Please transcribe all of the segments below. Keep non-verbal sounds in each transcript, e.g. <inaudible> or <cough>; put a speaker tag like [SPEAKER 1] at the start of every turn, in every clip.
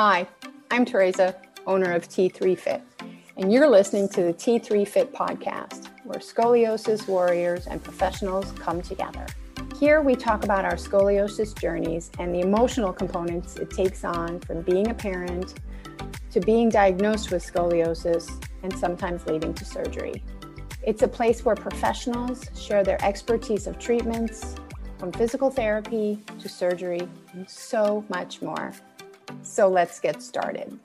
[SPEAKER 1] Hi, I'm Teresa, owner of T3 Fit, and you're listening to the T3 Fit podcast, where scoliosis warriors and professionals come together. Here we talk about our scoliosis journeys and the emotional components it takes on from being a parent to being diagnosed with scoliosis and sometimes leading to surgery. It's a place where professionals share their expertise of treatments, from physical therapy to surgery, and so much more. So let's get started.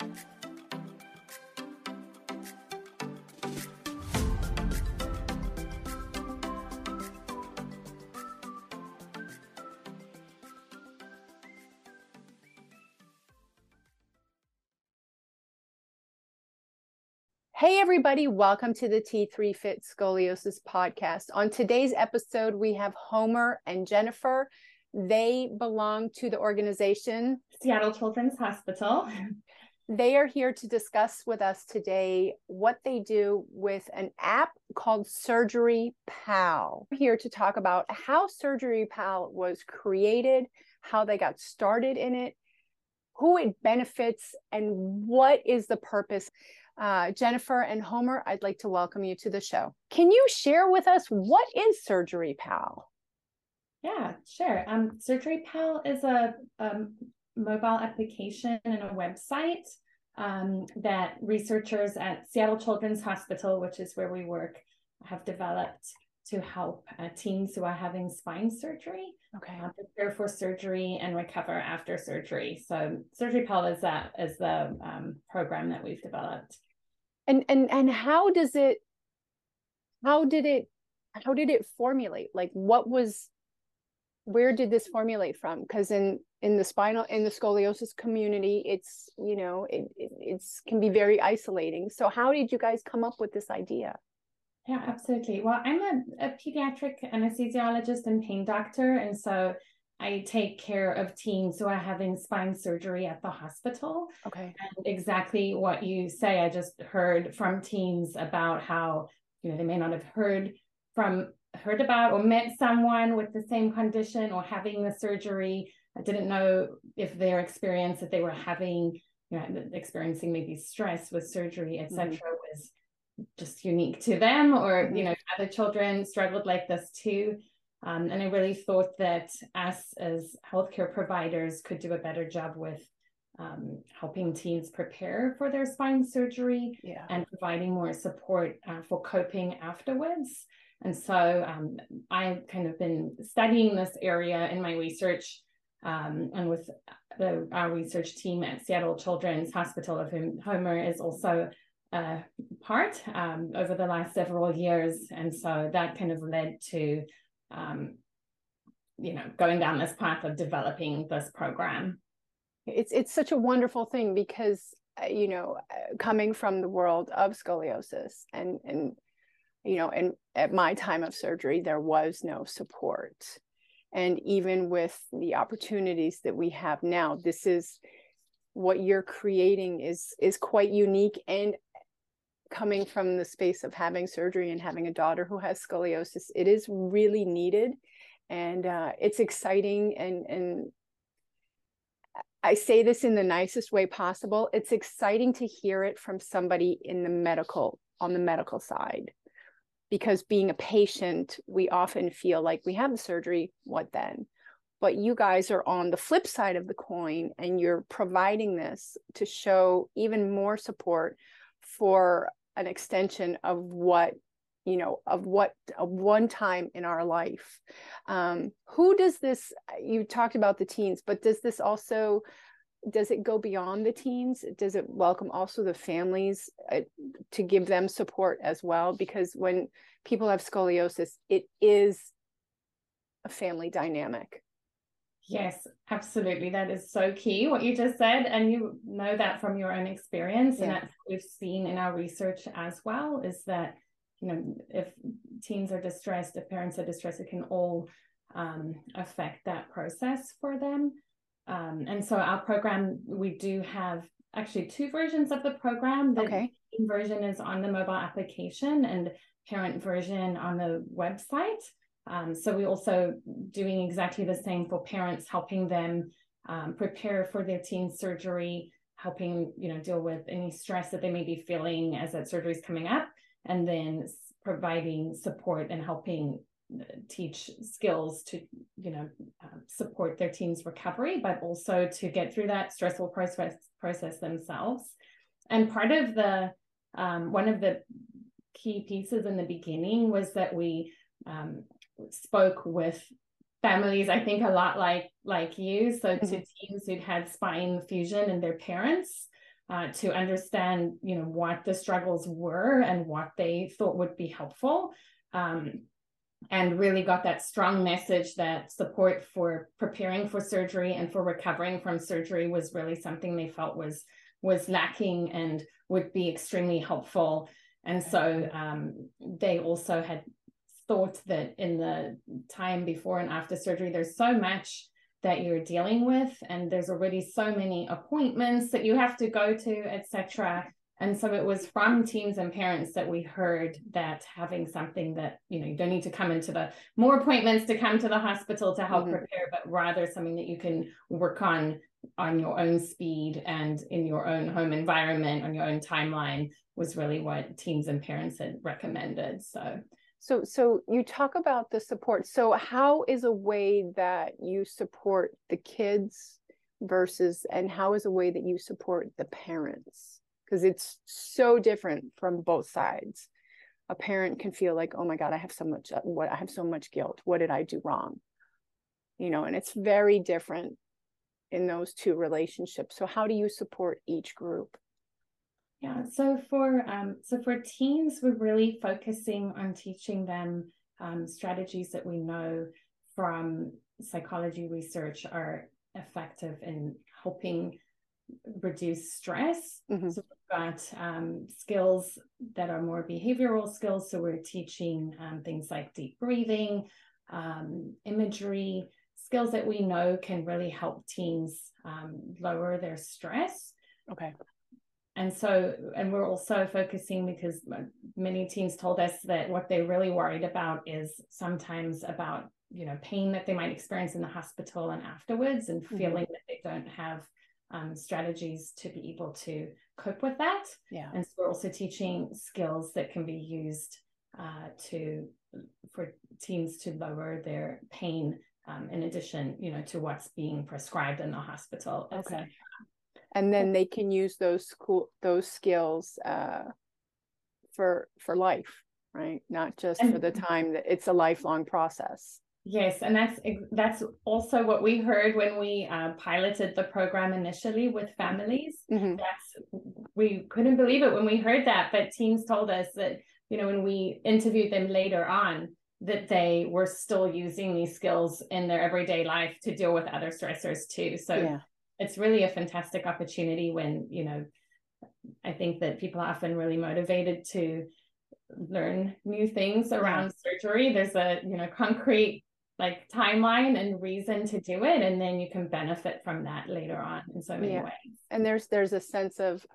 [SPEAKER 1] Hey, everybody, welcome to the T3 Fit Scoliosis podcast. On today's episode, we have Homer and Jennifer. They belong to the organization
[SPEAKER 2] Seattle Children's Hospital.
[SPEAKER 1] They are here to discuss with us today what they do with an app called Surgery Pal. We're here to talk about how Surgery Pal was created, how they got started in it, who it benefits, and what is the purpose. Uh, Jennifer and Homer, I'd like to welcome you to the show. Can you share with us what is Surgery Pal?
[SPEAKER 2] Yeah, sure. Um, Surgery Pal is a, a mobile application and a website um, that researchers at Seattle Children's Hospital, which is where we work, have developed to help uh, teens who are having spine surgery
[SPEAKER 1] okay.
[SPEAKER 2] Uh, prepare for surgery and recover after surgery. So Surgery Pal is that is the um, program that we've developed.
[SPEAKER 1] And and and how does it? How did it? How did it formulate? Like, what was? Where did this formulate from? Because in in the spinal in the scoliosis community it's you know it, it it's can be very isolating so how did you guys come up with this idea
[SPEAKER 2] yeah absolutely well i'm a, a pediatric anesthesiologist and pain doctor and so I take care of teens who are having spine surgery at the hospital.
[SPEAKER 1] Okay.
[SPEAKER 2] And exactly what you say, I just heard from teens about how, you know, they may not have heard from heard about or met someone with the same condition or having the surgery I didn't know if their experience that they were having, you know, experiencing maybe stress with surgery, etc., mm-hmm. was just unique to them, or mm-hmm. you know, other children struggled like this too. Um, and I really thought that us as healthcare providers could do a better job with um, helping teens prepare for their spine surgery
[SPEAKER 1] yeah.
[SPEAKER 2] and providing more support uh, for coping afterwards. And so um, I've kind of been studying this area in my research um, and with the, our research team at Seattle Children's Hospital, of whom Homer is also a part um, over the last several years. And so that kind of led to, um, you know, going down this path of developing this program.
[SPEAKER 1] It's it's such a wonderful thing because uh, you know, uh, coming from the world of scoliosis and and you know, and at my time of surgery, there was no support and even with the opportunities that we have now this is what you're creating is is quite unique and coming from the space of having surgery and having a daughter who has scoliosis it is really needed and uh, it's exciting and and I say this in the nicest way possible. It's exciting to hear it from somebody in the medical on the medical side because being a patient, we often feel like we have the surgery, what then? But you guys are on the flip side of the coin and you're providing this to show even more support for an extension of what you know of what one time in our life um, who does this you talked about the teens but does this also does it go beyond the teens? Does it welcome also the families uh, to give them support as well? Because when people have scoliosis it is a family dynamic.
[SPEAKER 2] Yes absolutely. That is so key what you just said and you know that from your own experience yeah. and that's what we've seen in our research as well is that you know if teens are distressed if parents are distressed it can all um, affect that process for them um, and so our program, we do have actually two versions of the program. The
[SPEAKER 1] okay.
[SPEAKER 2] version is on the mobile application and parent version on the website. Um, so we're also doing exactly the same for parents, helping them um, prepare for their teen surgery, helping you know deal with any stress that they may be feeling as that surgery is coming up and then providing support and helping teach skills to you know um, support their team's recovery but also to get through that stressful process process themselves. And part of the um, one of the key pieces in the beginning was that we um, spoke with families i think a lot like like you. So mm-hmm. to teams who'd had spine fusion and their parents uh, to understand you know what the struggles were and what they thought would be helpful. Um, and really got that strong message that support for preparing for surgery and for recovering from surgery was really something they felt was was lacking and would be extremely helpful. And so um, they also had thought that in the time before and after surgery there's so much that you're dealing with and there's already so many appointments that you have to go to etc and so it was from teams and parents that we heard that having something that you know you don't need to come into the more appointments to come to the hospital to help mm-hmm. prepare but rather something that you can work on on your own speed and in your own home environment on your own timeline was really what teams and parents had recommended so
[SPEAKER 1] so, so you talk about the support. So, how is a way that you support the kids versus, and how is a way that you support the parents? Because it's so different from both sides. A parent can feel like, oh my God, I have so much, what I have so much guilt. What did I do wrong? You know, and it's very different in those two relationships. So, how do you support each group?
[SPEAKER 2] Yeah, so for um, so for teens, we're really focusing on teaching them um, strategies that we know from psychology research are effective in helping reduce stress. Mm-hmm. So got um, skills that are more behavioral skills. So we're teaching um, things like deep breathing, um, imagery, skills that we know can really help teens um, lower their stress.
[SPEAKER 1] Okay
[SPEAKER 2] and so and we're also focusing because many teams told us that what they're really worried about is sometimes about you know pain that they might experience in the hospital and afterwards and mm-hmm. feeling that they don't have um, strategies to be able to cope with that.
[SPEAKER 1] Yeah.
[SPEAKER 2] And so we're also teaching skills that can be used uh, to for teens to lower their pain um, in addition you know to what's being prescribed in the hospital
[SPEAKER 1] okay. and then they can use those school those skills uh, for for life right? Not just and, for the time that it's a lifelong process
[SPEAKER 2] yes and that's that's also what we heard when we uh, piloted the program initially with families. Mm-hmm. that's we couldn't believe it when we heard that but teams told us that you know when we interviewed them later on that they were still using these skills in their everyday life to deal with other stressors too. So yeah. it's really a fantastic opportunity when you know i think that people are often really motivated to learn new things around yeah. surgery. There's a you know concrete like timeline and reason to do it and then you can benefit from that later on in so many yeah. ways
[SPEAKER 1] and there's there's a sense of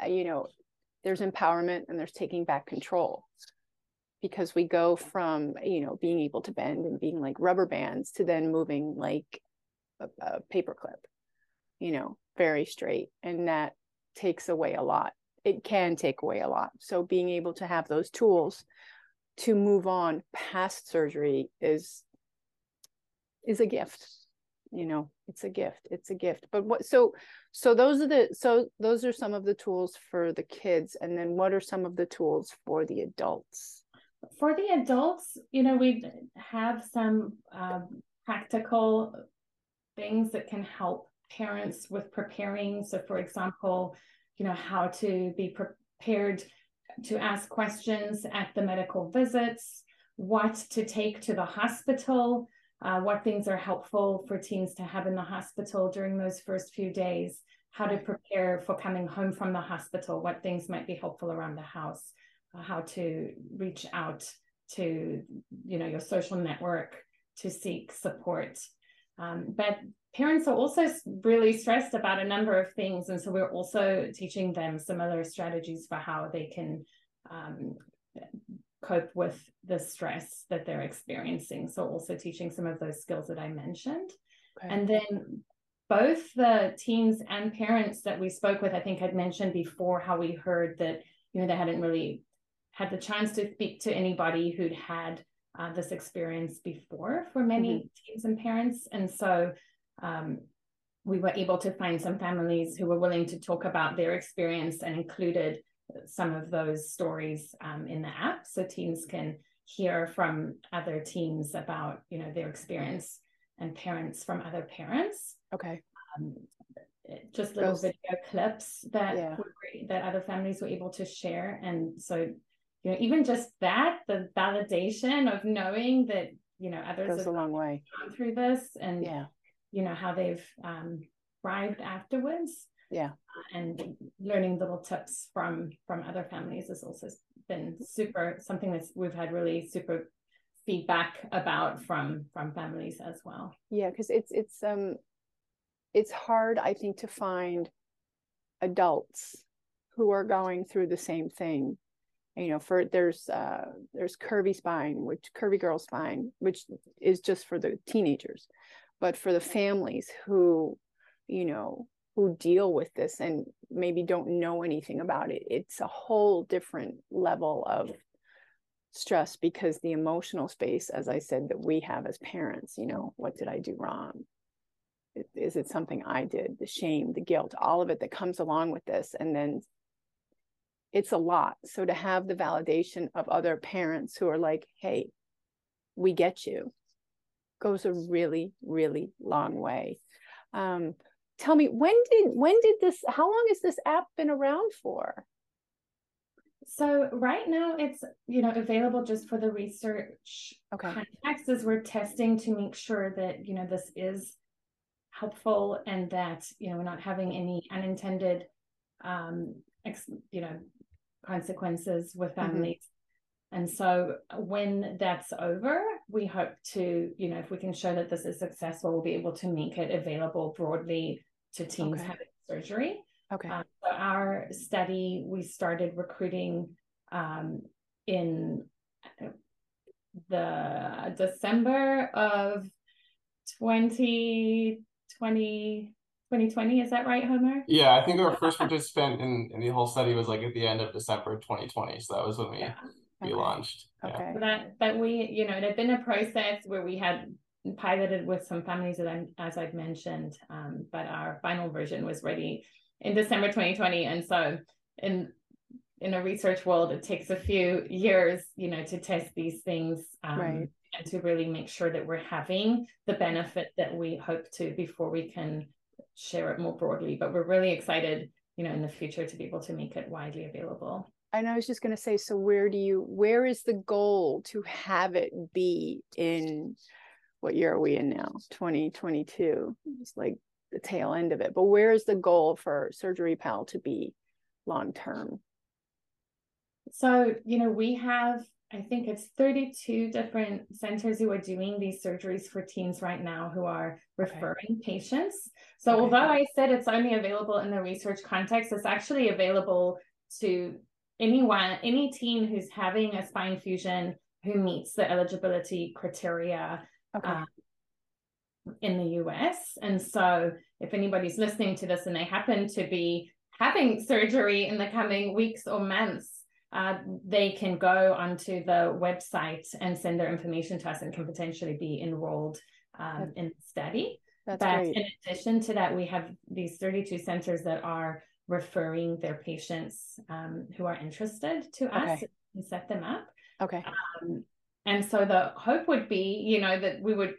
[SPEAKER 1] uh, you know there's empowerment and there's taking back control because we go from you know being able to bend and being like rubber bands to then moving like a, a paperclip you know, very straight. And that takes away a lot. It can take away a lot. So being able to have those tools to move on past surgery is is a gift you know it's a gift it's a gift but what so so those are the so those are some of the tools for the kids and then what are some of the tools for the adults
[SPEAKER 2] for the adults you know we have some um, practical things that can help parents with preparing. So, for example, you know, how to be prepared to ask questions at the medical visits, what to take to the hospital, uh, what things are helpful for teens to have in the hospital during those first few days, how to prepare for coming home from the hospital, what things might be helpful around the house, uh, how to reach out to you know your social network to seek support. Um, but parents are also really stressed about a number of things. And so we're also teaching them similar strategies for how they can um, cope with the stress that they're experiencing. So also teaching some of those skills that I mentioned. Okay. And then both the teens and parents that we spoke with, I think I'd mentioned before how we heard that, you know, they hadn't really had the chance to speak to anybody who'd had uh, this experience before for many mm-hmm. teens and parents. And so um, we were able to find some families who were willing to talk about their experience and included some of those stories um, in the app. So teams can hear from other teams about you know their experience and parents from other parents.
[SPEAKER 1] Okay. Um,
[SPEAKER 2] just little Those, video clips that yeah. were, that other families were able to share. And so you know even just that the validation of knowing that you know others
[SPEAKER 1] goes a long way.
[SPEAKER 2] through this and yeah. you know how they've um thrived afterwards
[SPEAKER 1] yeah.
[SPEAKER 2] And learning little tips from from other families has also been super something that we've had really super feedback about from from families as well.
[SPEAKER 1] Yeah because it's it's um it's hard i think to find adults who are going through the same thing. You know for there's uh there's curvy spine which curvy girl spine which is just for the teenagers but for the families who you know who deal with this and maybe don't know anything about it it's a whole different level of stress because the emotional space as i said that we have as parents you know what did i do wrong? Is it something i did? The shame the guilt all of it that comes along with this and then it's a lot. So to have the validation of other parents who are like hey we get you goes a really really long way. Um, tell me when did when did this how long has this app been around for
[SPEAKER 2] so right now it's you know available just for the research
[SPEAKER 1] okay
[SPEAKER 2] context as we're testing to make sure that you know this is helpful and that you know we're not having any unintended um ex, you know consequences with mm-hmm. families mm-hmm. and so when that's over we hope to you know if we can show that this is successful we'll be able to make it available broadly to teens okay. having surgery.
[SPEAKER 1] Okay. Um,
[SPEAKER 2] so our study, we started recruiting um, in the December of 2020, 2020. Is that right, Homer?
[SPEAKER 3] Yeah, I think our <laughs> first participant in, in the whole study was like at the end of December 2020. So that was when we, yeah. we okay. launched.
[SPEAKER 2] Okay. Yeah. So that, that we, you know, it had been a process where we had piloted with some families that I'm, as I've mentioned, um, but our final version was ready in December 2020. And so in in a research world, it takes a few years, you know, to test these things um, right. and to really make sure that we're having the benefit that we hope to before we can share it more broadly. But we're really excited, you know, in the future to be able to make it widely available.
[SPEAKER 1] And I was just going to say, so where do you, where is the goal to have it be in what year are we in now 2022 it's like the tail end of it but where is the goal for surgery pal to be long term
[SPEAKER 2] so you know we have i think it's 32 different centers who are doing these surgeries for teens right now who are referring okay. patients so okay. although i said it's only available in the research context it's actually available to anyone any teen who's having a spine fusion who meets the eligibility criteria okay. um, in the US. And so, if anybody's listening to this and they happen to be having surgery in the coming weeks or months, uh, they can go onto the website and send their information to us and can potentially be enrolled um, in the study.
[SPEAKER 1] That's
[SPEAKER 2] but
[SPEAKER 1] great.
[SPEAKER 2] in addition to that, we have these 32 centers that are referring their patients um, who are interested to okay. us and set them up.
[SPEAKER 1] Okay.
[SPEAKER 2] Um, and so the hope would be, you know, that we would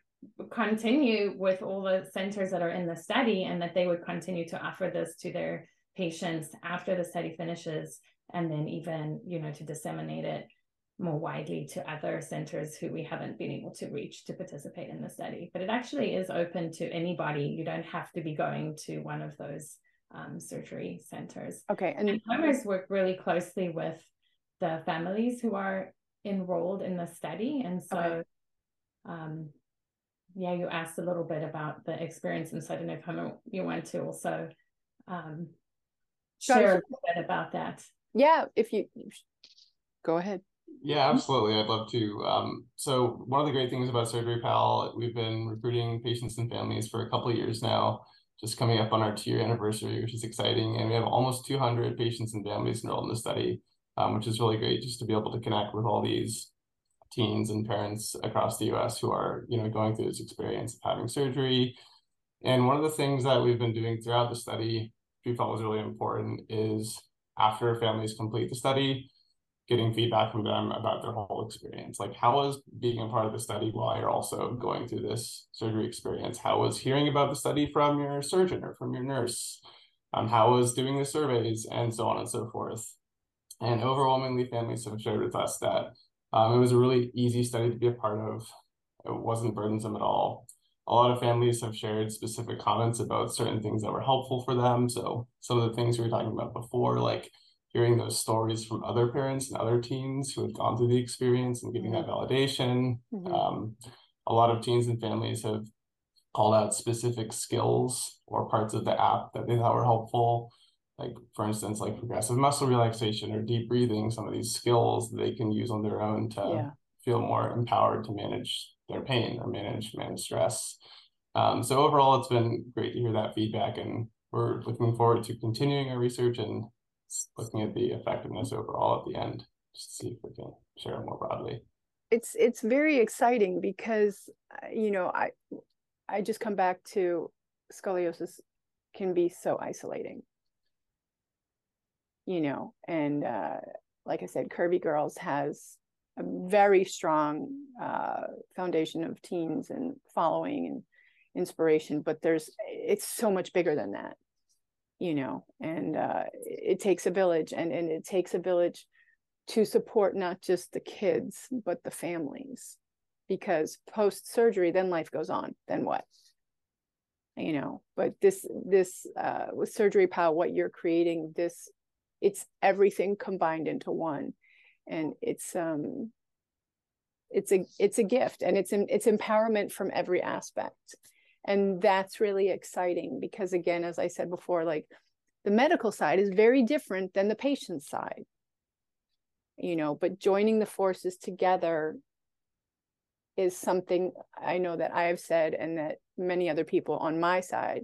[SPEAKER 2] continue with all the centers that are in the study and that they would continue to offer this to their patients after the study finishes and then even, you know, to disseminate it more widely to other centers who we haven't been able to reach to participate in the study. But it actually is open to anybody. You don't have to be going to one of those um, surgery centers.
[SPEAKER 1] Okay.
[SPEAKER 2] And, and Homer's work really closely with the families who are enrolled in the study. And so, okay. um, yeah, you asked a little bit about the experience. And so I don't know if you want to also um, share a little bit about that.
[SPEAKER 1] Yeah, if you go ahead.
[SPEAKER 3] Yeah, absolutely. I'd love to. Um, so one of the great things about Surgery Pal, we've been recruiting patients and families for a couple of years now just coming up on our two year anniversary, which is exciting. And we have almost 200 patients and families enrolled in the study, um, which is really great just to be able to connect with all these teens and parents across the US who are, you know, going through this experience of having surgery. And one of the things that we've been doing throughout the study, we felt was really important, is after families complete the study, getting feedback from them about their whole experience. Like, how was being a part of the study while you're also going through this surgery experience? How was hearing about the study from your surgeon or from your nurse? Um, how was doing the surveys and so on and so forth? And overwhelmingly, families have shared with us that um, it was a really easy study to be a part of. It wasn't burdensome at all. A lot of families have shared specific comments about certain things that were helpful for them. So some of the things we were talking about before, like hearing those stories from other parents and other teens who had gone through the experience and giving mm-hmm. that validation. Mm-hmm. Um, a lot of teens and families have called out specific skills or parts of the app that they thought were helpful. Like, for instance, like progressive muscle relaxation or deep breathing, some of these skills they can use on their own to yeah. feel more empowered to manage their pain or manage manage stress. Um, so overall, it's been great to hear that feedback, and we're looking forward to continuing our research and looking at the effectiveness overall at the end, just to see if we can share it more broadly.
[SPEAKER 1] It's it's very exciting because uh, you know I I just come back to scoliosis can be so isolating, you know, and uh, like I said, Curvy Girls has a very strong uh, foundation of teens and following and inspiration, but there's it's so much bigger than that you know and uh, it takes a village and, and it takes a village to support not just the kids but the families because post surgery then life goes on then what? You know but this this uh, with surgery pal what you're creating this it's everything combined into one. And it's um it's a it's a gift and it's it's empowerment from every aspect. And that's really exciting because again as i said before like the medical side is very different than the patient side you know but joining the forces together is something i know that i have said and that many other people on my side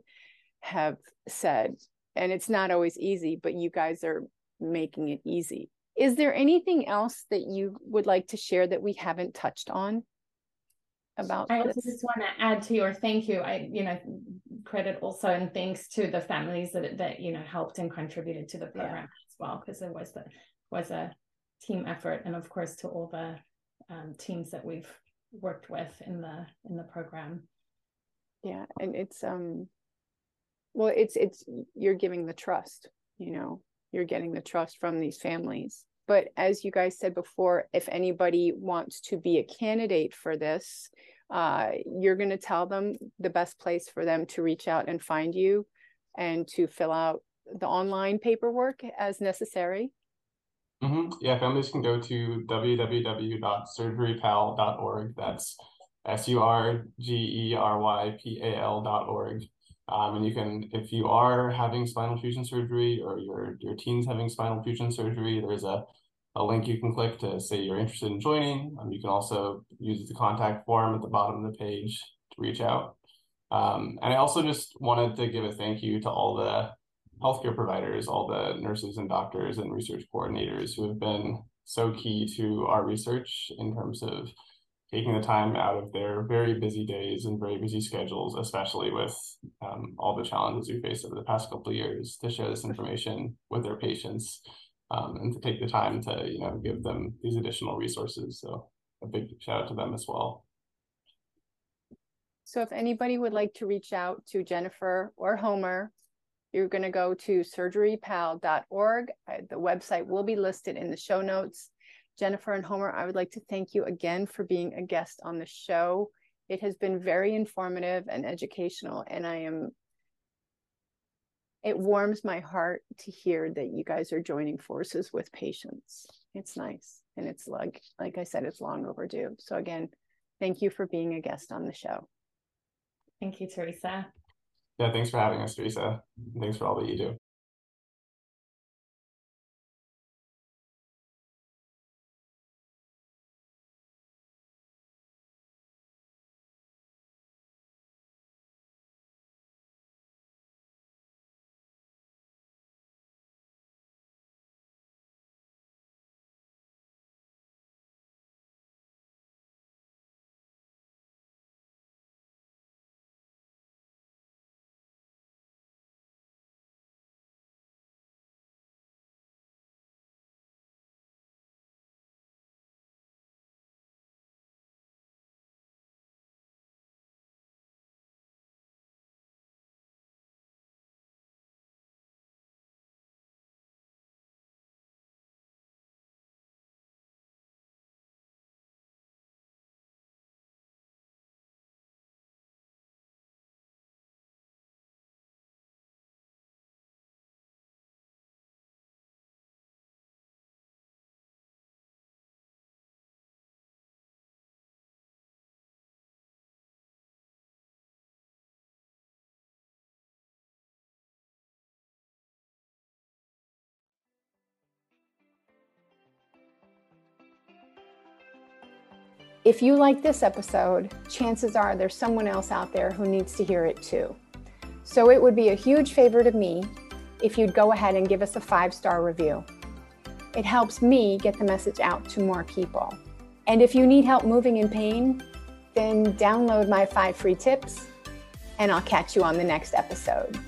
[SPEAKER 1] have said and it's not always easy but you guys are making it easy is there anything else that you would like to share that we haven't touched on about
[SPEAKER 2] I also just want to add to your thank you. I, you know, credit also and thanks to the families that that you know helped and contributed to the program yeah. as well, because it was the was a team effort, and of course to all the um, teams that we've worked with in the in the program.
[SPEAKER 1] Yeah, and it's um, well, it's it's you're giving the trust. You know, you're getting the trust from these families. But as you guys said before, if anybody wants to be a candidate for this, uh, you're going to tell them the best place for them to reach out and find you and to fill out the online paperwork as necessary.
[SPEAKER 3] Mm-hmm. Yeah, families can go to www.surgerypal.org. That's S U R Um, and you can, if you are having spinal fusion surgery or your your teen's having spinal fusion surgery, there's a a link you can click to say you're interested in joining. Um, you can also use the contact form at the bottom of the page to reach out. Um, and I also just wanted to give a thank you to all the healthcare providers, all the nurses and doctors and research coordinators who have been so key to our research in terms of taking the time out of their very busy days and very busy schedules, especially with um, all the challenges we faced over the past couple of years, to share this information with their patients um, and to take the time to you know give them these additional resources. So a big shout out to them as well.
[SPEAKER 1] So if anybody would like to reach out to Jennifer or Homer, you're going to go to surgerypal.org. The website will be listed in the show notes. Jennifer and Homer, I would like to thank you again for being a guest on the show. It has been very informative and educational, and I am it warms my heart to hear that you guys are joining forces with patients. It's nice. And it's like, like I said, it's long overdue. So again, thank you for being a guest on the show.
[SPEAKER 2] Thank you, Teresa.
[SPEAKER 3] Yeah, thanks for having us, Teresa. Thanks for all that you do.
[SPEAKER 1] If you like this episode, chances are there's someone else out there who needs to hear it too. So it would be a huge favor to me if you'd go ahead and give us a five star review. It helps me get the message out to more people. And if you need help moving in pain, then download my five free tips, and I'll catch you on the next episode.